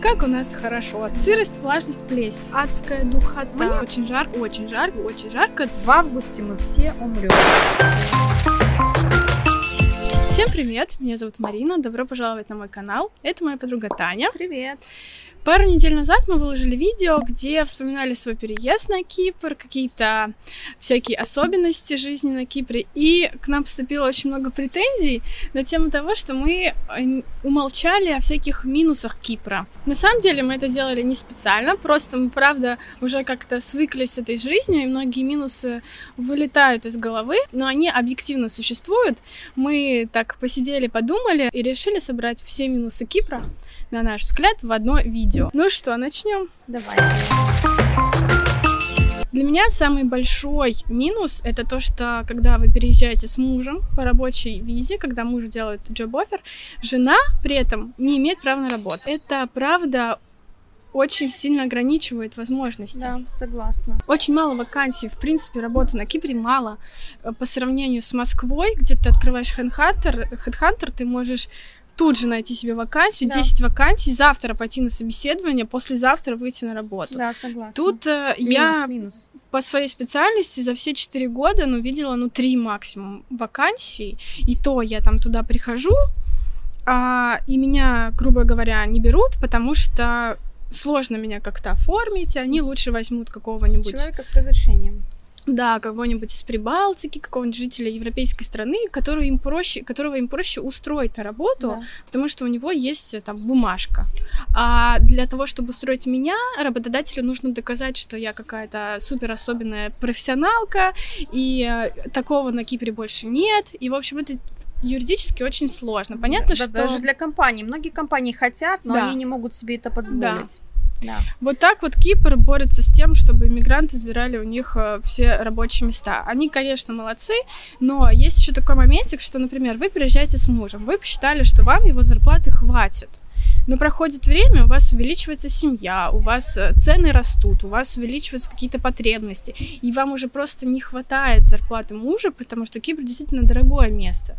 как у нас хорошо. Сырость, влажность, плесень, адская духота. Мне очень жарко, очень жарко, очень жарко. В августе мы все умрем. Всем привет, меня зовут Марина, добро пожаловать на мой канал. Это моя подруга Таня. Привет. Пару недель назад мы выложили видео, где вспоминали свой переезд на Кипр, какие-то всякие особенности жизни на Кипре, и к нам поступило очень много претензий на тему того, что мы э, умолчали о всяких минусах Кипра. На самом деле мы это делали не специально, просто мы, правда, уже как-то свыклись с этой жизнью, и многие минусы вылетают из головы, но они объективно существуют. Мы так посидели, подумали и решили собрать все минусы Кипра на наш взгляд, в одно видео. Ну что, начнем? Давай. Для меня самый большой минус это то, что когда вы переезжаете с мужем по рабочей визе, когда муж делает джоб-оффер, жена при этом не имеет права на работу. Это правда очень сильно ограничивает возможности. Да, согласна. Очень мало вакансий. В принципе, работы на Кипре мало. Э, по сравнению с Москвой, где ты открываешь HeadHunter, HeadHunter ты можешь тут же найти себе вакансию, да. 10 вакансий, завтра пойти на собеседование, послезавтра выйти на работу. Да, согласна. Тут э, минус, я минус. по своей специальности за все 4 года, ну, видела, ну, 3 максимум вакансий, и то я там туда прихожу, а, и меня, грубо говоря, не берут, потому что сложно меня как-то оформить, они лучше возьмут какого-нибудь... Человека с разрешением да, кого-нибудь из Прибалтики, какого-нибудь жителя европейской страны, который им проще, которого им проще устроить на работу, да. потому что у него есть э, там бумажка. А для того, чтобы устроить меня, работодателю нужно доказать, что я какая-то супер особенная профессионалка, и э, такого на Кипре больше нет. И, в общем, это юридически очень сложно. Понятно, да, что... Даже для компаний. Многие компании хотят, но да. они не могут себе это позволить. Да. Да. Вот так вот Кипр борется с тем, чтобы иммигранты забирали у них э, все рабочие места. Они, конечно, молодцы, но есть еще такой моментик, что, например, вы приезжаете с мужем, вы посчитали, что вам его зарплаты хватит. Но проходит время, у вас увеличивается семья, у вас э, цены растут, у вас увеличиваются какие-то потребности, и вам уже просто не хватает зарплаты мужа, потому что Кипр действительно дорогое место.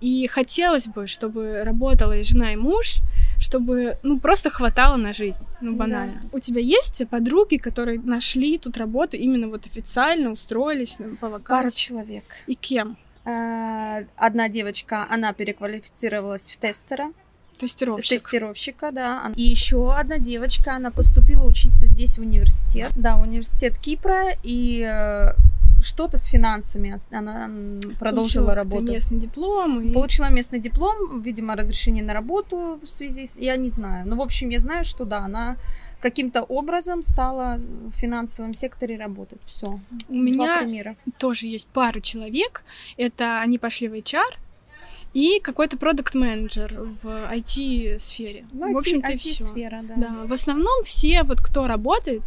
И хотелось бы, чтобы работала и жена, и муж, чтобы, ну, просто хватало на жизнь, ну, банально. Да. У тебя есть подруги, которые нашли тут работу, именно вот официально устроились ну, по вакансии? Пару человек. И кем? Э, одна девочка, она переквалифицировалась в тестера. Тестировщик. Тестировщика, да. И еще одна девочка, она поступила учиться здесь в университет. Да, университет Кипра. И э, что-то с финансами. Она продолжила Получила работу. местный диплом. И... Получила местный диплом, видимо, разрешение на работу в связи с... Я не знаю. Но, ну, в общем, я знаю, что да, она каким-то образом стала в финансовом секторе работать. Все. У меня примера. тоже есть пару человек. Это они пошли в HR, и какой-то продукт менеджер в IT-сфере. Ну, в общем-то, IT-сфера, да. да. В основном все, вот кто работает,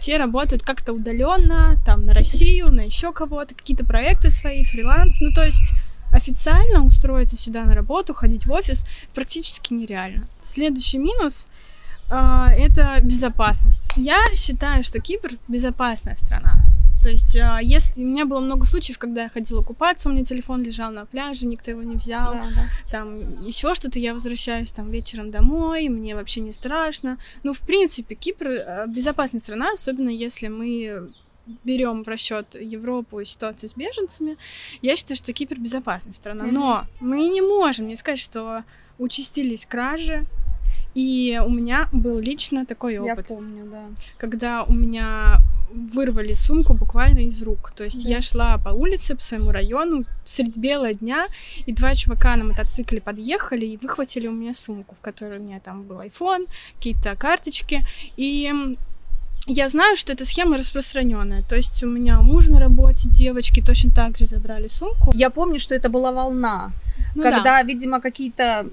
те работают как-то удаленно, там, на Россию, на еще кого-то, какие-то проекты свои, фриланс. Ну, то есть официально устроиться сюда на работу, ходить в офис практически нереально. Следующий минус э, это безопасность. Я считаю, что Кипр безопасная страна. То есть, а, если у меня было много случаев, когда я ходила купаться, у меня телефон лежал на пляже, никто его не взял, да, да. там еще что-то, я возвращаюсь там вечером домой, мне вообще не страшно. Ну, в принципе, Кипр а, безопасная страна, особенно если мы берем в расчет Европу и ситуацию с беженцами, я считаю, что Кипр безопасная страна. Но мы не можем не сказать, что участились кражи, и у меня был лично такой опыт. Я помню, да. Когда у меня вырвали сумку буквально из рук. То есть да. я шла по улице, по своему району, средь бела дня, и два чувака на мотоцикле подъехали и выхватили у меня сумку, в которой у меня там был iPhone, какие-то карточки. И я знаю, что эта схема распространенная. То есть у меня муж на работе, девочки точно так же забрали сумку. Я помню, что это была волна, ну, когда, да. видимо, какие-то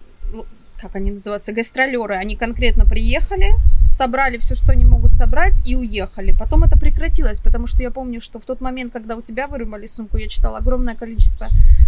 как они называются, гастролеры, они конкретно приехали, собрали все, что они могут собрать и уехали. Потом это прекратилось, потому что я помню, что в тот момент, когда у тебя вырвали сумку, я читала огромное количество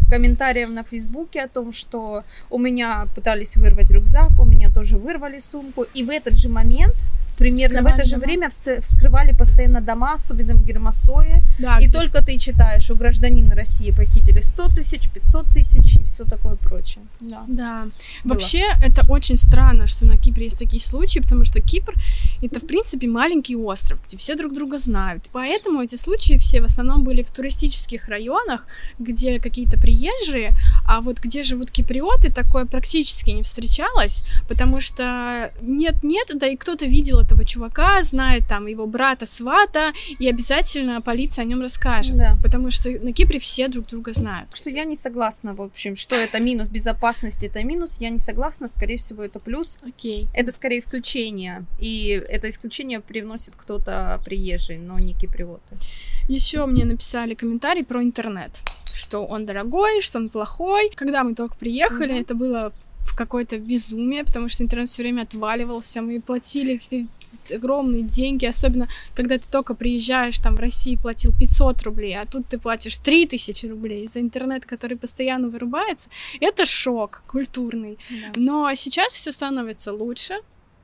комментариев на Фейсбуке о том, что у меня пытались вырвать рюкзак, у меня тоже вырвали сумку. И в этот же момент примерно в это же дома. время вскрывали постоянно дома, особенно в Гермосое. Да, И где- только ты читаешь, у гражданина России похитили 100 тысяч, 500 тысяч и все такое прочее. Да. Да. Было. Вообще, это очень странно, что на Кипре есть такие случаи, потому что Кипр это, в принципе, маленький остров, где все друг друга знают. Поэтому эти случаи все в основном были в туристических районах, где какие-то приезжие, а вот где живут киприоты, такое практически не встречалось, потому что нет-нет, да и кто-то видел этого чувака, знает там его брата, свата, и обязательно полиция о нем расскажет. Да. Потому что на Кипре все друг друга знают. Так что я не согласна, в общем, что это минус безопасности, это минус. Я не согласна, скорее всего, это плюс. Окей. Это скорее исключение. И это исключение привносит кто-то приезжий, но не киприоты. Еще мне написали комментарий про интернет, что он дорогой, что он плохой. Когда мы только приехали, Мгм. это было в какое-то безумие, потому что интернет все время отваливался, мы платили огромные деньги, особенно когда ты только приезжаешь, там в России платил 500 рублей, а тут ты платишь 3000 рублей за интернет, который постоянно вырубается. Это шок культурный. Но сейчас все становится лучше.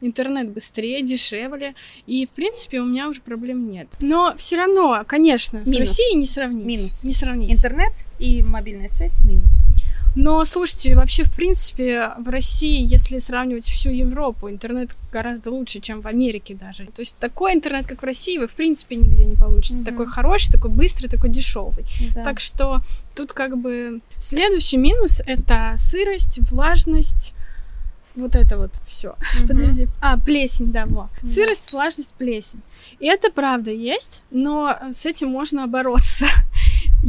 Интернет быстрее, дешевле, и в принципе у меня уже проблем нет. Но все равно, конечно, с Минус. Россией не сравнить. Минус. Не сравнить. Интернет и мобильная связь минус. Но слушайте, вообще, в принципе, в России, если сравнивать всю Европу, интернет гораздо лучше, чем в Америке даже. То есть такой интернет, как в России, вы в принципе нигде не получите. Мгм. Такой хороший, такой быстрый, такой дешевый. Да. Так что тут как бы следующий минус это сырость, влажность. Вот это вот все. Мгм. Подожди. А, плесень, да, во. Да. Сырость, влажность, плесень. И это правда есть, но с этим можно бороться.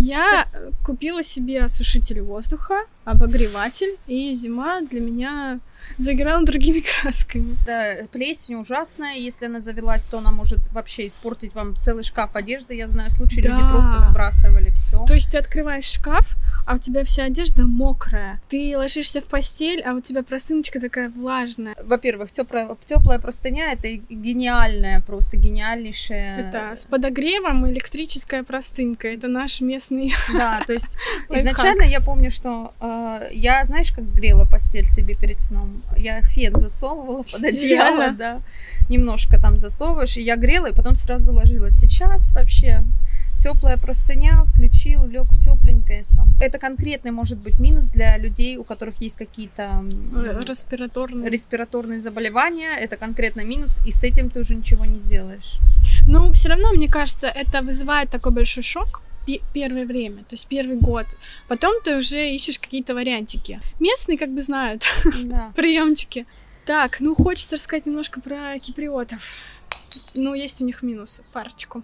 Я купила себе осушитель воздуха, обогреватель, и зима для меня заиграла другими красками. Да, плесень ужасная. Если она завелась, то она может вообще испортить вам целый шкаф одежды. Я знаю случаи, люди Да. просто выбрасывали все. То есть ты открываешь шкаф, а у тебя вся одежда мокрая. Ты ложишься в постель, а у тебя простыночка такая влажная. Во-первых, теплая, теплая простыня это гениальная, просто гениальнейшая. Это с подогревом электрическая простынка. Это наш местный Да, то есть изначально я помню, что э, я, знаешь, как грела постель себе перед сном. Я фен засовывала под одеяло, Реально? да. Немножко там засовываешь, и я грела, и потом сразу ложилась. Сейчас вообще теплая простыня, включил, лег в тепленькое, все. Это конкретный может быть минус для людей, у которых есть какие-то м, респираторный. респираторные заболевания. Это конкретно минус, и с этим ты уже ничего не сделаешь. Но все равно, мне кажется, это вызывает такой большой шок первое время, то есть первый год. Потом ты уже ищешь какие-то вариантики. Местные как бы знают Да. приемчики. Так, ну хочется рассказать немножко про киприотов. Ну, есть у них минусы, парочку.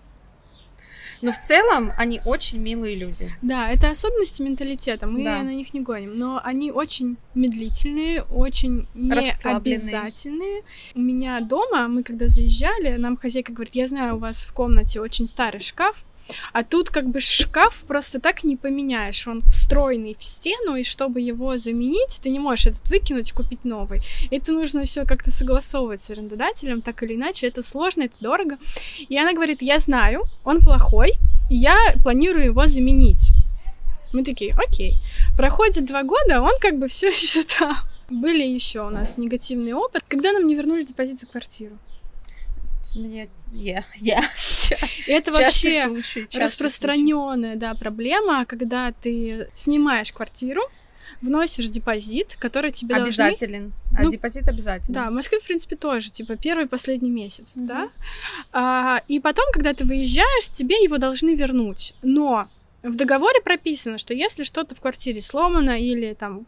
Но в целом они очень милые люди. Да, это особенности менталитета, мы Да. на них не гоним, но они очень медлительные, очень необязательные. У меня дома, мы когда заезжали, нам хозяйка говорит, я знаю, у вас в комнате очень старый шкаф, а тут как бы шкаф просто так не поменяешь, он встроенный в стену, и чтобы его заменить, ты не можешь этот выкинуть, купить новый. Это нужно все как-то согласовывать с арендодателем, так или иначе, это сложно, это дорого. И она говорит, я знаю, он плохой, и я планирую его заменить. Мы такие, окей. Проходит два года, он как бы все еще там. Были еще у нас негативный опыт, когда нам не вернули депозит за квартиру. Я, я, я. И это вообще случай, распространенная, да, проблема, когда ты снимаешь квартиру, вносишь депозит, который тебе случай. должны... Обязателен. А Ну, депозит обязательно. Да, в Москве, в принципе, тоже, типа, первый и последний месяц, Мгм. да. А, и потом, когда ты выезжаешь, тебе его должны вернуть. Но в договоре прописано, что если что-то в квартире сломано или там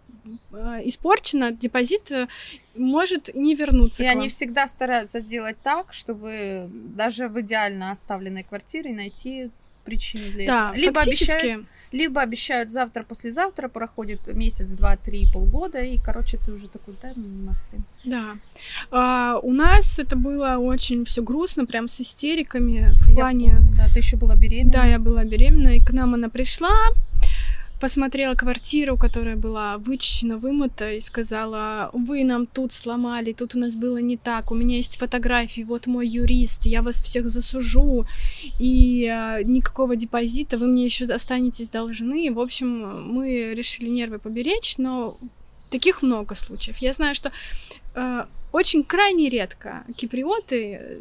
э, испорчено, депозит э, может не вернуться. И они всегда стараются сделать так, чтобы даже в идеально оставленной квартире найти причину для Да, этого. Либо фактически, обещают, либо обещают завтра, послезавтра, проходит месяц, два, три, полгода, и, короче, ты уже такой, да, ну нахрен. да. А, у нас это было очень все грустно, прям с истериками в Я плане. помню, да, ты еще была беременна. Да, я была беременна, и к нам она пришла, посмотрела квартиру, которая была вычищена, вымыта, и сказала, вы нам тут сломали, тут у нас было не так, у меня есть фотографии, вот мой юрист, я вас всех засужу, и э, никакого депозита, вы мне еще останетесь должны. В общем, мы решили нервы поберечь, но таких много случаев. Я знаю, что э, очень крайне редко киприоты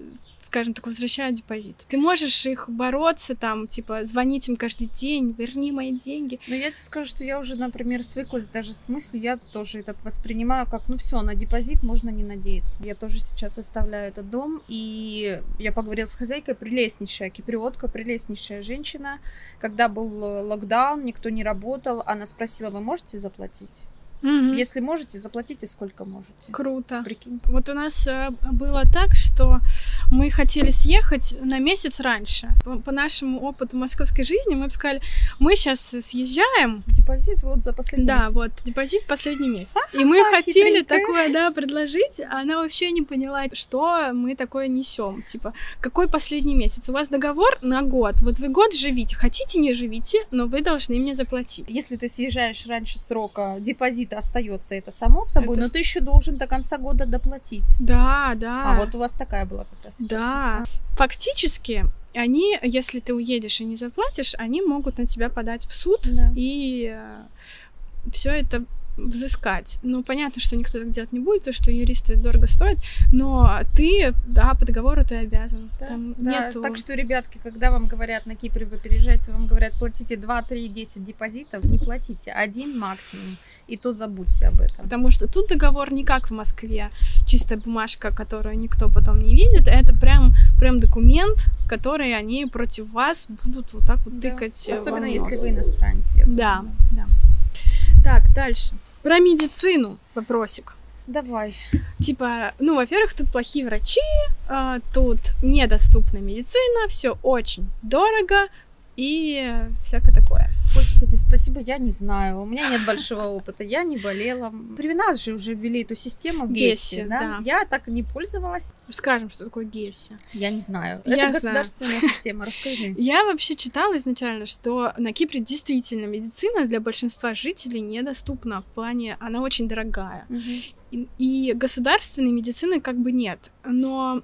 скажем так, возвращают депозит. Ты можешь их бороться, там, типа, звонить им каждый день, верни мои деньги. Но я тебе скажу, что я уже, например, свыклась даже с мыслью, я тоже это воспринимаю как, ну все, на депозит можно не надеяться. Я тоже сейчас оставляю этот дом, и я поговорила с хозяйкой, прелестнейшая киприотка, прелестнейшая женщина. Когда был локдаун, никто не работал, она спросила, вы можете заплатить? Угу. Если можете, заплатите сколько можете. Круто. Прикинь. Вот у нас э, было так, что мы хотели съехать на месяц раньше. По, по нашему опыту московской жизни мы бы сказали, мы сейчас съезжаем. Депозит вот за последний да, месяц. Да, вот, депозит последний месяц. И мы хотели такое, да, предложить, а она вообще не поняла, что мы такое несем. Типа, какой последний месяц? У вас договор на год. Вот вы год живите. Хотите, не живите, но вы должны мне заплатить. Если ты съезжаешь раньше срока, депозит остается, это само собой, это... но ты еще должен до конца года доплатить. Да, да. А вот у вас такая была как раз. Да. Фактически, они, если ты уедешь и не заплатишь, они могут на тебя подать в суд да. и э, все это взыскать. Ну, понятно, что никто так делать не будет, то что юристы дорого стоят, но ты, да, по договору ты обязан. Да, Там да. Нету... Так что, ребятки, когда вам говорят на Кипре вы переезжаете, вам говорят, платите 2, 3, 10 депозитов, не платите, один максимум, и то забудьте об этом. Потому что тут договор не как в Москве, чистая бумажка, которую никто потом не видит, это прям, прям документ, который они против вас будут вот так вот да. тыкать Особенно если вы иностранец. Да, да. Так, дальше. Про медицину вопросик. Давай. Типа, ну, во-первых, тут плохие врачи, э, тут недоступна медицина, все очень дорого и всякое такое. Господи, спасибо, я не знаю. У меня нет большого опыта, я не болела. При нас же уже ввели эту систему Гесси, да? да? Я так и не пользовалась. Скажем, что такое Гесси. Я не знаю. Я Это государственная знаю. система, расскажи. Я вообще читала изначально, что на Кипре действительно медицина для большинства жителей недоступна в плане, она очень дорогая. Угу. И, государственной медицины как бы нет. Но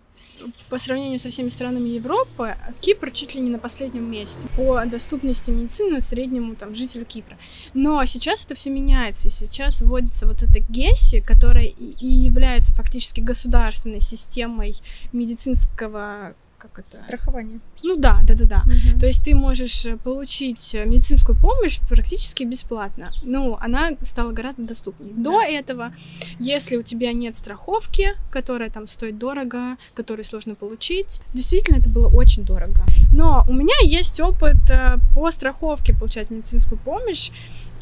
по сравнению со всеми странами Европы, Кипр чуть ли не на последнем месте по доступности медицины среднему там жителю Кипра. Но сейчас это все меняется, и сейчас вводится вот эта ГЕСИ, которая и является фактически государственной системой медицинского как это? Страхование. Ну да, да, да, да. Угу. То есть ты можешь э, получить э, медицинскую помощь практически бесплатно. Ну, она стала гораздо доступнее. Да. До этого, если у тебя нет страховки, которая там стоит дорого, которую сложно получить, действительно это было очень дорого. Но у меня есть опыт э, по страховке получать медицинскую помощь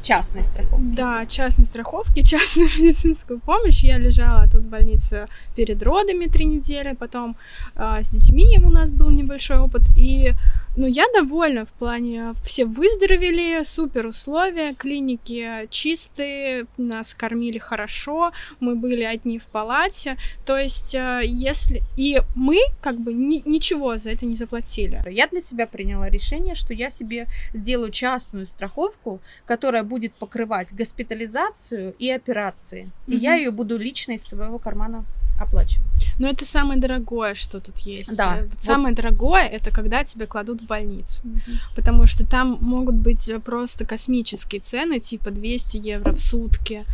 частной страховки. Да, частной страховки, частную медицинскую помощь. Я лежала тут в больнице перед родами три недели, потом э, с детьми у нас был небольшой опыт, и ну, я довольна в плане, все выздоровели, супер условия, клиники чистые, нас кормили хорошо, мы были одни в палате, то есть, э, если... И мы как бы ни, ничего за это не заплатили. Я для себя приняла решение, что я себе сделаю частную страховку, которая будет покрывать госпитализацию и операции, mm-hmm. и я ее буду лично из своего кармана оплачивать. Но это самое дорогое, что тут есть. Да. Вот самое дорогое это когда тебя кладут в больницу. Mm-hmm. Потому что там могут быть просто космические цены, типа 200 евро в сутки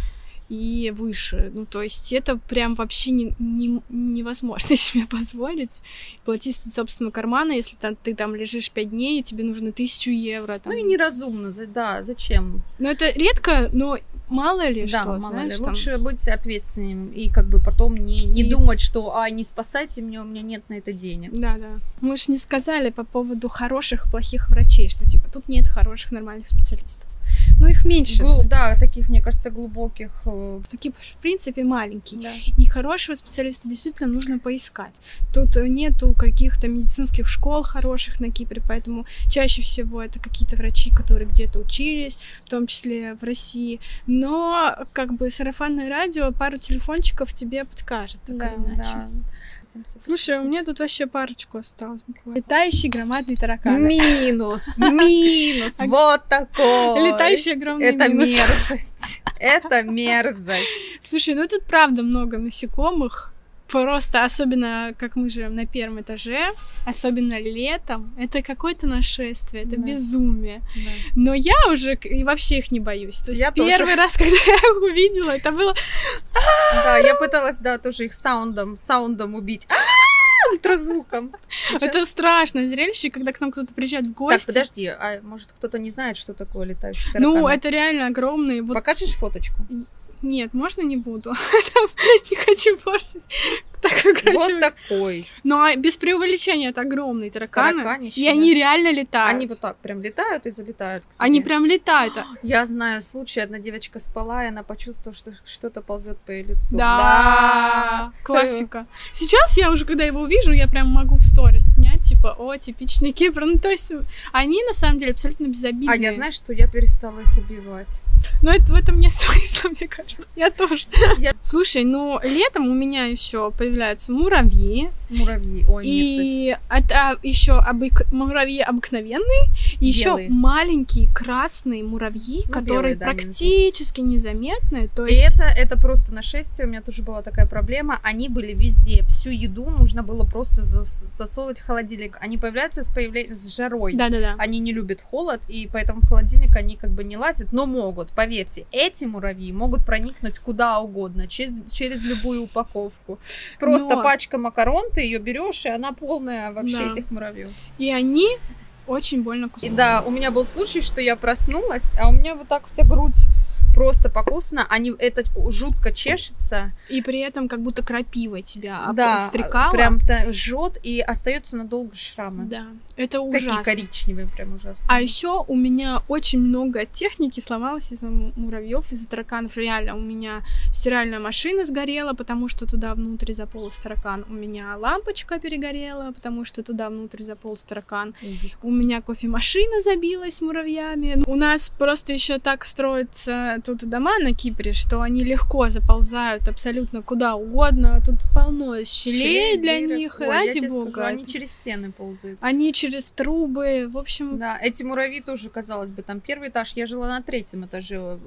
и выше. Ну, то есть это прям вообще не, не, невозможно себе позволить. Платить из собственного кармана, если там, ты там лежишь пять дней, и тебе нужно тысячу евро. Там. Ну и неразумно, да, зачем? Ну это редко, но мало ли да, что, мало знаешь, ли. Там... Лучше быть ответственным и как бы потом не, не и... думать, что, а, не спасайте меня, у меня нет на это денег. Да, да. Мы же не сказали по поводу хороших, плохих врачей, что, типа, тут нет хороших, нормальных специалистов. Ну, их меньше. Глу- да, таких, мне кажется, глубоких. Э, такие, в принципе, маленькие. Да. И хорошего специалиста действительно нужно поискать. Тут нету каких-то медицинских школ хороших на Кипре, поэтому чаще всего это какие-то врачи, которые где-то учились, в том числе в России. Но, как бы, сарафанное радио пару телефончиков тебе подскажет, так да, или иначе. Да. Слушай, у меня тут вообще парочку осталось буквально. Летающий громадный таракан. Минус, минус, вот такой. Летающий огромный Это мерзость. Это мерзость. Слушай, ну тут правда много насекомых просто, особенно, как мы живем на первом этаже, особенно летом, это какое-то нашествие, это да. безумие. Да. Но я уже и вообще их не боюсь. То есть я первый тоже. раз, когда я их увидела, это было... Да, я пыталась, да, тоже их саундом, саундом убить ультразвуком. Это страшное зрелище, когда к нам кто-то приезжает в гости. Так, подожди, а может кто-то не знает, что такое летающий таракан? Ну, это реально огромный. Покажешь фоточку? Нет, можно не буду. не хочу портить такой красивый. Вот такой. Ну, а без преувеличения, это огромные тараканы. Тараканище, и они реально летают. Они вот так прям летают и залетают Они прям летают. Я знаю случай, одна девочка спала, и она почувствовала, что что-то ползет по ее лицу. Да, классика. Сейчас я уже, когда его увижу, я прям могу в сторис снять, типа, о, типичный Кипр. Ну, то есть, они, на самом деле, абсолютно безобидные. А я знаю, что я перестала их убивать. Но это в этом нет смысла, мне кажется. Я тоже. Я... Слушай, ну летом у меня еще появляются муравьи. Муравьи, ой, И это еще обык... муравьи обыкновенные, и еще маленькие красные муравьи, ну, которые белые, да, практически незаметные. То есть... И это, это просто нашествие, у меня тоже была такая проблема. Они были везде, всю еду нужно было просто засовывать в холодильник. Они появляются с, появля... с жарой. Да-да-да. Они не любят холод, и поэтому в холодильник они как бы не лазят, но могут поверьте, эти муравьи могут проникнуть куда угодно, через, через любую упаковку. Просто Но... пачка макарон, ты ее берешь, и она полная вообще да. этих муравьев. И они очень больно кусают. Да, у меня был случай, что я проснулась, а у меня вот так вся грудь просто покусано, они это жутко чешется. И при этом как будто крапива тебя да, стрекала. прям жжет и остается надолго шрамы. Да, это ужасно. Такие коричневые, прям ужасно. А еще у меня очень много техники сломалось из-за муравьев, из-за тараканов. Реально, у меня стиральная машина сгорела, потому что туда внутрь заполз таракан. У меня лампочка перегорела, потому что туда внутрь заполз таракан. У меня кофемашина забилась муравьями. У нас просто еще так строится тут дома на Кипре, что они легко заползают абсолютно куда угодно. Тут полно щелей, для дырок. них, Ой, ради бога. Скажу, они через стены ползают. Они через трубы, в общем... Да, эти муравьи тоже, казалось бы, там первый этаж, я жила на третьем этаже,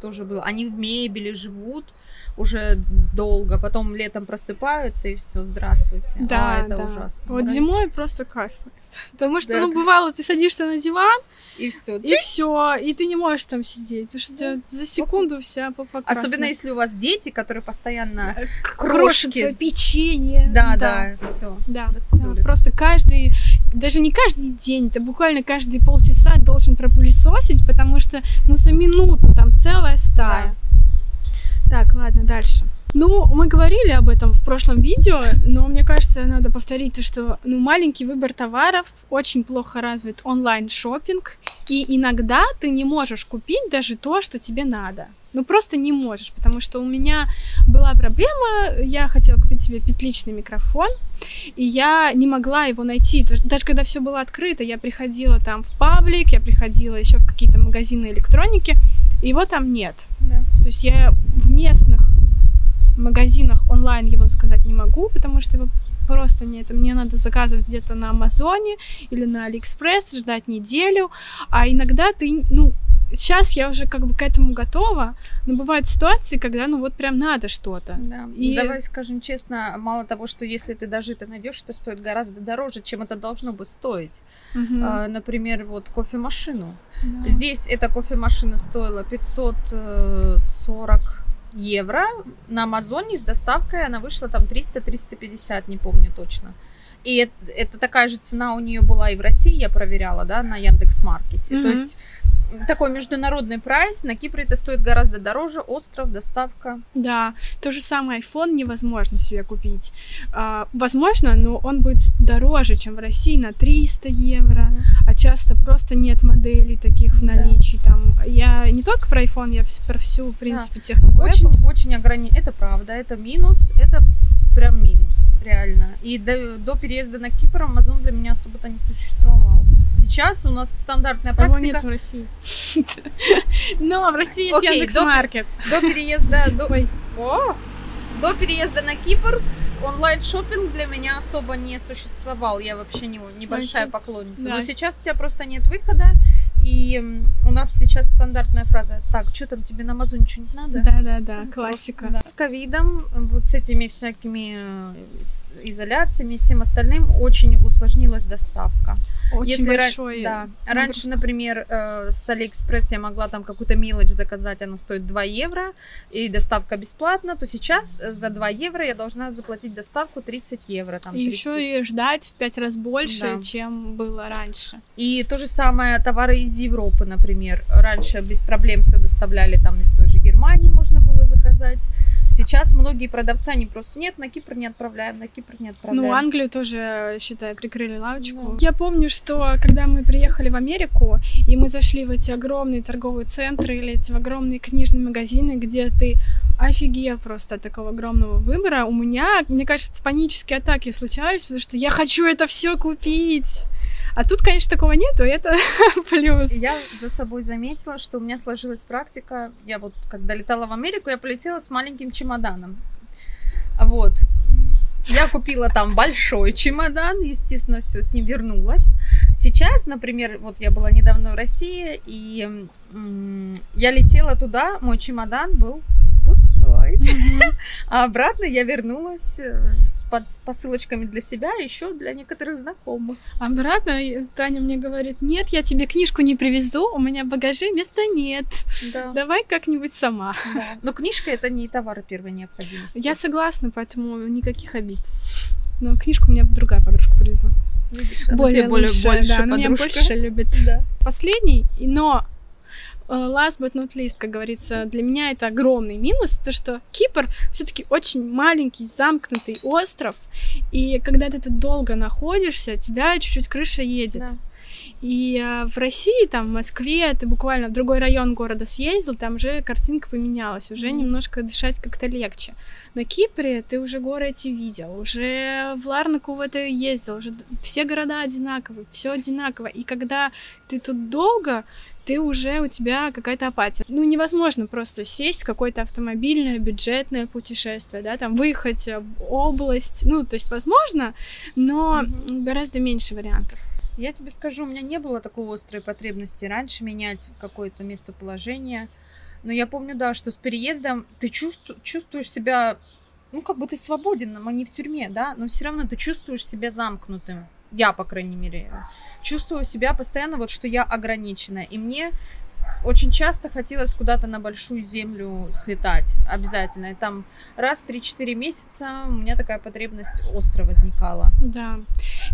тоже был. Они в мебели живут, уже долго, потом летом просыпаются и все, здравствуйте. Да, а, это да. ужасно. Вот да? зимой просто кайф. Потому что, да. ну, бывало, ты садишься на диван, и все. И все, и ты не можешь там сидеть, потому что за секунду вся покрасна. Особенно если у вас дети, которые постоянно э, крошатся, печенье. Да, да, все. Да, да, просто каждый, даже не каждый день, ты буквально каждые полчаса должен пропылесосить, потому что, ну, за минуту там целая стая. Да. Так, ладно, дальше. Ну, мы говорили об этом в прошлом видео, но мне кажется, надо повторить то, что ну, маленький выбор товаров, очень плохо развит онлайн шопинг, и иногда ты не можешь купить даже то, что тебе надо. Ну, просто не можешь, потому что у меня была проблема, я хотела купить себе петличный микрофон, и я не могла его найти. Даже когда все было открыто, я приходила там в паблик, я приходила еще в какие-то магазины электроники, его там нет. Да. То есть я в местных магазинах онлайн его заказать не могу, потому что его просто нет. Мне надо заказывать где-то на Амазоне или на Алиэкспресс, ждать неделю. А иногда ты, ну, сейчас я уже как бы к этому готова, но бывают ситуации, когда ну вот прям надо что-то. Да. И давай скажем честно, мало того, что если ты даже это найдешь, это стоит гораздо дороже, чем это должно бы стоить. Угу. А, например, вот кофемашину. Да. Здесь эта кофемашина стоила 540 евро. На Амазоне с доставкой она вышла там 300-350, не помню точно. И это, это такая же цена у нее была и в России, я проверяла, да, на Яндекс Маркете. Mm-hmm. То есть такой международный прайс. На Кипре это стоит гораздо дороже. Остров, доставка. Да, то же самое iPhone невозможно себе купить. А, возможно, но он будет дороже, чем в России на 300 евро. Mm. А часто просто нет моделей таких в наличии. Да. Там я не только про iPhone, я про всю, в принципе, да. технику. Очень, Apple. очень ограничено. Это правда, это минус, это прям минус, реально. И до, до переезда на Кипр Amazon для меня особо-то не существовал сейчас у нас стандартная практика. Его нет в России. Но в России есть Яндекс.Маркет. До переезда... О! До переезда на Кипр онлайн шопинг для меня особо не существовал. Я вообще не, небольшая поклонница. Но сейчас у тебя просто нет выхода, И у нас сейчас стандартная фраза. Так, что там тебе на Амазоне что-нибудь надо? Да, да, да, классика. Да. С ковидом, вот с этими всякими э, изоляциями и всем остальным очень усложнилась доставка. Очень Если большое. Да. Раньше, например, э, с Алиэкспресс я могла там какую-то мелочь заказать, она стоит 2 евро, и доставка бесплатна, то сейчас э, за 2 евро я должна заплатить доставку 30 евро. Там, 30. И еще и ждать в 5 раз больше, да. чем было раньше. И то же самое товары из Европы, например. Раньше без проблем все доставляли там из той же Германии можно было заказать. Сейчас многие продавцы, они просто нет, на Кипр не отправляем, на Кипр не отправляем. Ну, Англию тоже, считай, прикрыли лавочку. Да. Я помню, что когда мы приехали в Америку, и мы зашли в эти огромные торговые центры или эти огромные книжные магазины, где ты офигел просто от такого огромного выбора. У меня, мне кажется, панические атаки случались, потому что я хочу это все купить. А тут, конечно, такого нету, это плюс. Я за собой заметила, что у меня сложилась практика. Я вот, когда летала в Америку, я полетела с маленьким чемоданом. Вот. Я купила там большой чемодан, естественно, все с ним вернулась. Сейчас, например, вот я была недавно в России, и я летела туда, мой чемодан был пустой. А обратно я вернулась э, с, под, с посылочками для себя, еще для некоторых знакомых. Обратно Таня мне говорит, нет, я тебе книжку не привезу, у меня в багаже места нет. Да. Давай как-нибудь сама. Да. Но книжка это не товары первой необходимости. Я согласна, поэтому никаких обид. Но книжку мне другая подружка привезла. Видишь, более, более лучше, больше да, подружка. меня больше любит. Да. Последний, но last but not least, как говорится, для меня это огромный минус, то что Кипр все-таки очень маленький, замкнутый остров, и когда ты тут долго находишься, тебя чуть-чуть крыша едет. Да. И э, в России, там, в Москве, ты буквально в другой район города съездил, там уже картинка поменялась, уже mm-hmm. немножко дышать как-то легче. На Кипре ты уже горы эти видел, уже в Ларнаку это ездил, уже все города одинаковые, все одинаково. И когда ты тут долго, ты уже, у тебя какая-то апатия. Ну, невозможно просто сесть в какое-то автомобильное, бюджетное путешествие, да, там, выехать в область, ну, то есть, возможно, но mm-hmm. гораздо меньше вариантов. Я тебе скажу, у меня не было такой острой потребности раньше менять какое-то местоположение, но я помню, да, что с переездом ты чувств- чувствуешь себя, ну, как бы ты свободен, а не в тюрьме, да, но все равно ты чувствуешь себя замкнутым я, по крайней мере, чувствую себя постоянно вот, что я ограничена. И мне очень часто хотелось куда-то на большую землю слетать обязательно. И там раз в 3-4 месяца у меня такая потребность остро возникала. Да.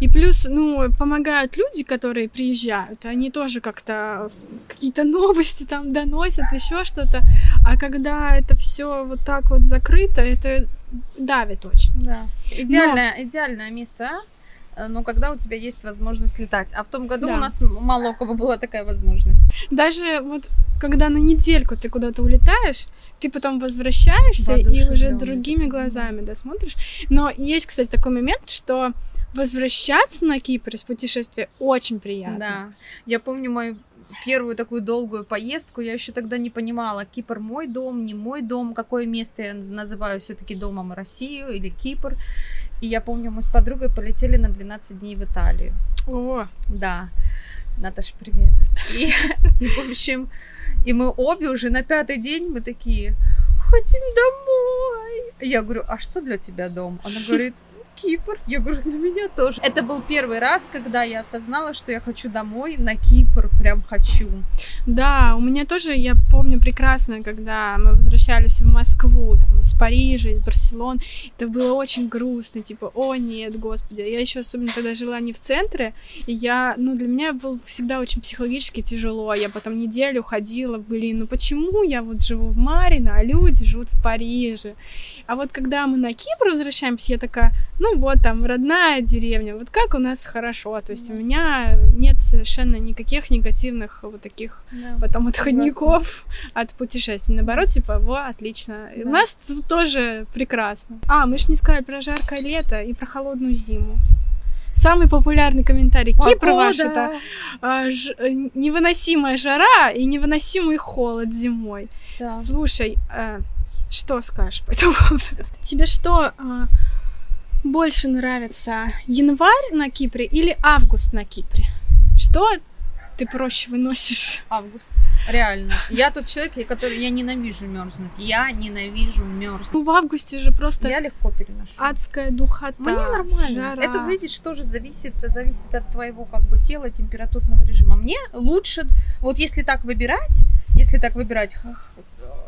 И плюс, ну, помогают люди, которые приезжают. Они тоже как-то какие-то новости там доносят, еще что-то. А когда это все вот так вот закрыто, это давит очень. Да. Идеальное, Но... идеальное место, а? Э, но когда у тебя есть возможность летать. А в том году да. у нас мало у кого была такая возможность. Даже вот когда на недельку ты куда-то улетаешь, ты потом возвращаешься и уже другими глазами, да, смотришь. Но есть, кстати, такой момент, что возвращаться на Кипр из путешествия очень приятно. Да. Я помню мою первую такую долгую поездку, я еще тогда не понимала, Кипр мой дом, не мой дом, какое место я называю все-таки домом Россию или Кипр. И я помню, мы с подругой полетели на 12 дней в Италию. О! Да. Наташ, привет. И, и, в общем, и мы обе уже на пятый день, мы такие, хотим домой. Я говорю, а что для тебя дом? Она говорит, Кипр. Я говорю, для меня тоже. Это был первый раз, когда я осознала, что я хочу домой, на Кипр, прям хочу. Да, у меня тоже, я помню прекрасно, когда мы возвращались в Москву, там, из Парижа, из Барселоны, это было очень грустно, типа, о нет, господи, я еще особенно тогда жила не в центре, и я, ну, для меня было всегда очень психологически тяжело, я потом неделю ходила, блин, ну почему я вот живу в Марино, а люди живут в Париже, а вот когда мы на Кипр возвращаемся, я такая, ну вот там родная деревня, вот как у нас хорошо, то есть у меня нет совершенно никаких негативных вот таких да. потом отходников от путешествий, наоборот, типа, во, отлично, да. у нас тут тоже прекрасно. А, мы же не сказали про жаркое лето и про холодную зиму. Самый популярный комментарий Погода. Кипр ваш это а, ж, невыносимая жара и невыносимый холод зимой. Да. Слушай, а, что скажешь по этому поводу? Тебе что а, больше нравится январь на Кипре или август на Кипре? Что ты проще выносишь? Август. Реально. Я тот человек, который я ненавижу мерзнуть. Я ненавижу мерзнуть. Ну, в августе же просто я легко переношу. Адская духота. Мне нормально. Жара. Это, видишь, тоже зависит, зависит от твоего как бы тела, температурного режима. Мне лучше, вот если так выбирать, если так выбирать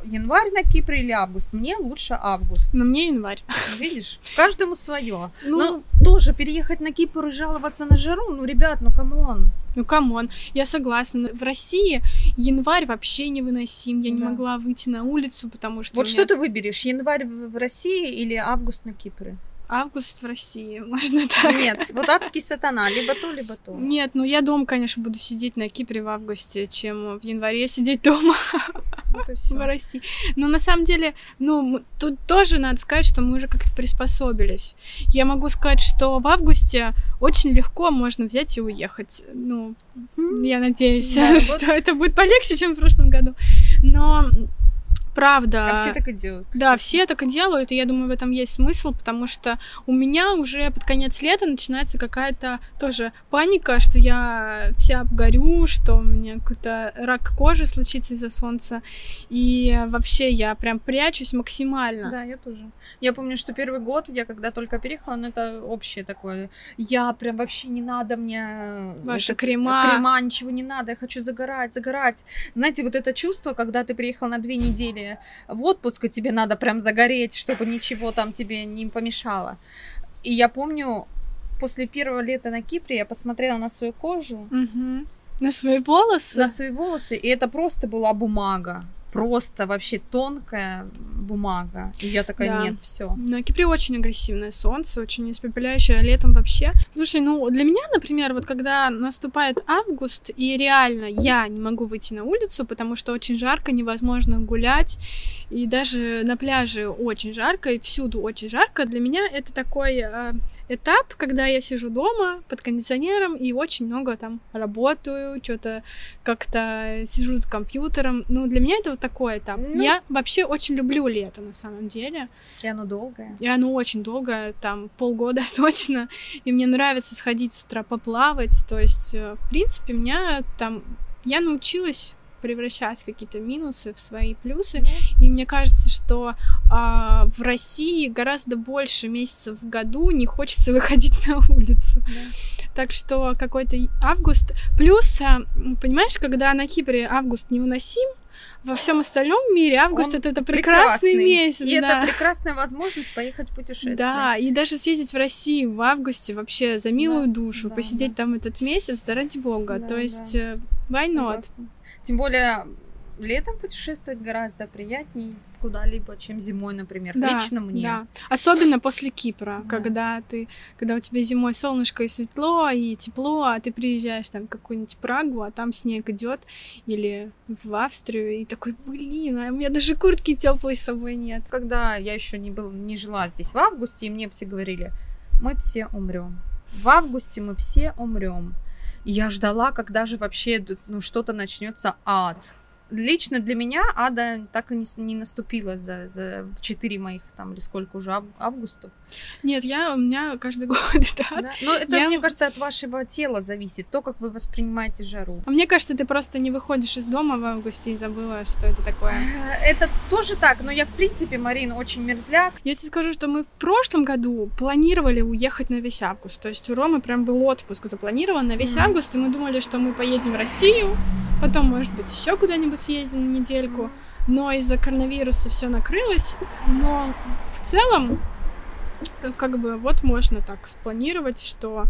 январь на Кипре или август? Мне лучше август. Но мне январь. Видишь, каждому свое. Ну, Но тоже переехать на Кипр и жаловаться на жару, ну, ребят, ну come on. Ну, come on, я согласна. В России январь вообще невыносим. Я не Да. могла выйти на улицу, потому что Вот у что меня ты выберешь, январь в России или август на Кипре? Август в России, можно так. Нет, вот адский сатана, либо то, либо то. Нет, ну я дома, конечно, буду сидеть на Кипре в августе, чем в январе сидеть дома в России. Но на самом деле, ну, тут тоже надо сказать, что мы уже как-то приспособились. Я могу сказать, что в августе очень легко можно взять и уехать. Ну, я надеюсь, что это будет полегче, чем в прошлом году. Но правда. А все так и делают. Да, кстати. все так и делают, и я думаю, в этом есть смысл, потому что у меня уже под конец лета начинается какая-то тоже паника, что я вся обгорю, что у меня какой-то рак кожи случится из-за солнца, и вообще я прям прячусь максимально. Да, я тоже. Я помню, что первый год, я когда только переехала, ну это общее такое. Я прям вообще не надо мне... Ваши этот- крема. Крема, ничего не надо, я хочу загорать, загорать. Знаете, вот это чувство, когда ты приехал на две недели в отпуск, и тебе надо прям загореть, чтобы ничего там тебе не помешало. И я помню, после первого лета на Кипре я посмотрела на свою кожу, Мгм. На свои волосы? на свои волосы, и это просто была бумага. Просто вообще тонкая бумага. И я такая, Да. нет, все. На Кипре очень агрессивное солнце, очень испепеляющее, а летом вообще. Слушай, ну для меня, например, вот когда наступает август, и реально я не могу выйти на улицу, потому что очень жарко, невозможно гулять, и даже на пляже очень жарко, и всюду очень жарко, для меня это такой э, этап, когда я сижу дома под кондиционером и очень много там работаю, что-то как-то сижу за компьютером. Ну, для меня это вот такой этап. Ну. Я вообще очень люблю лето, на самом деле. И оно долгое. И оно очень долгое, там полгода точно. И мне нравится сходить с утра поплавать. То есть, э, в принципе, меня там... Я научилась превращать какие-то минусы в свои плюсы. И мне кажется, что а, в России гораздо больше месяцев в году не хочется выходить на улицу. Так что какой-то август. Плюс, м, понимаешь, когда на Кипре август невыносим, во всем остальном мире август Он это, это прекрасный, месяц. И да. это прекрасная возможность поехать в путешествие. Да, и даже съездить в Россию в августе вообще за милую Да, душу, да, посидеть там этот месяц, да ради бога. Да, То да. есть, э, why not? Согласна. Тем более летом путешествовать гораздо приятнее куда-либо, чем зимой, например. Да, Лично мне. Да. Особенно после Кипра, Да. когда ты, когда у тебя зимой солнышко и светло, и тепло, а ты приезжаешь там в какую-нибудь Прагу, а там снег идет, или в Австрию, и такой, блин, а у меня даже куртки теплой с собой нет. Когда я еще не, был, не жила здесь в августе, и мне все говорили, мы все умрем. В августе мы все умрем. И я ждала, когда же вообще ну, что-то начнется ад. Лично для меня ада так и не, не наступила за, за 4 моих там или сколько уже ав- августов. Нет, я, у меня каждый год, да. Да? Но это, Я- мне кажется, от вашего тела зависит, то, как вы воспринимаете жару. А мне кажется, ты просто не выходишь из дома в августе и забыла, что это такое. Это тоже так, но я, в принципе, Марина, очень мерзляк. Я тебе скажу, что мы в прошлом году планировали уехать на весь август. То есть у Ромы прям был отпуск запланирован на весь Мгм. август, и мы думали, что мы поедем в Россию, потом, может быть, еще куда-нибудь съездим на недельку. Но из-за коронавируса все накрылось. Но в целом, как бы вот можно так спланировать, что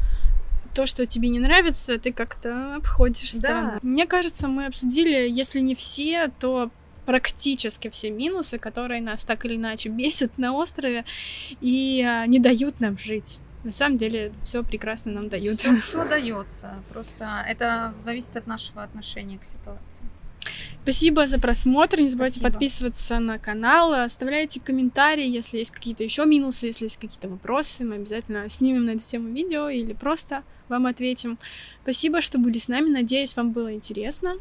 то, что тебе не нравится, ты как-то обходишь Да. стороной. Мне кажется, мы обсудили, если не все, то практически все минусы, которые нас так или иначе бесят на острове и а, не дают нам жить. На самом деле все прекрасно нам дают. Все, дается. Просто это зависит от нашего отношения к ситуации. Спасибо за просмотр. Не забывайте Спасибо. подписываться на канал. Оставляйте комментарии, если есть какие-то еще минусы, если есть какие-то вопросы. Мы обязательно снимем на эту тему видео или просто вам ответим. Спасибо, что были с нами. Надеюсь, вам было интересно.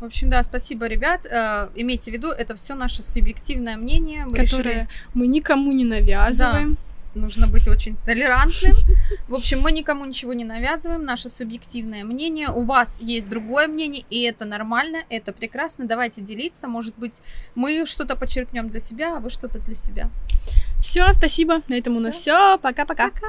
В общем, да, спасибо, ребят. Э, имейте в виду, это все наше субъективное мнение. Мы Которое решили- мы никому не навязываем. Нужно быть очень толерантным. В общем, мы никому ничего не навязываем, наше субъективное мнение. У вас есть другое мнение, и это нормально, это прекрасно. Давайте делиться. Может быть, мы что-то почерпнем для себя, а вы что-то для себя. Все, спасибо. На этом всё. у нас все. Пока-пока. Пока.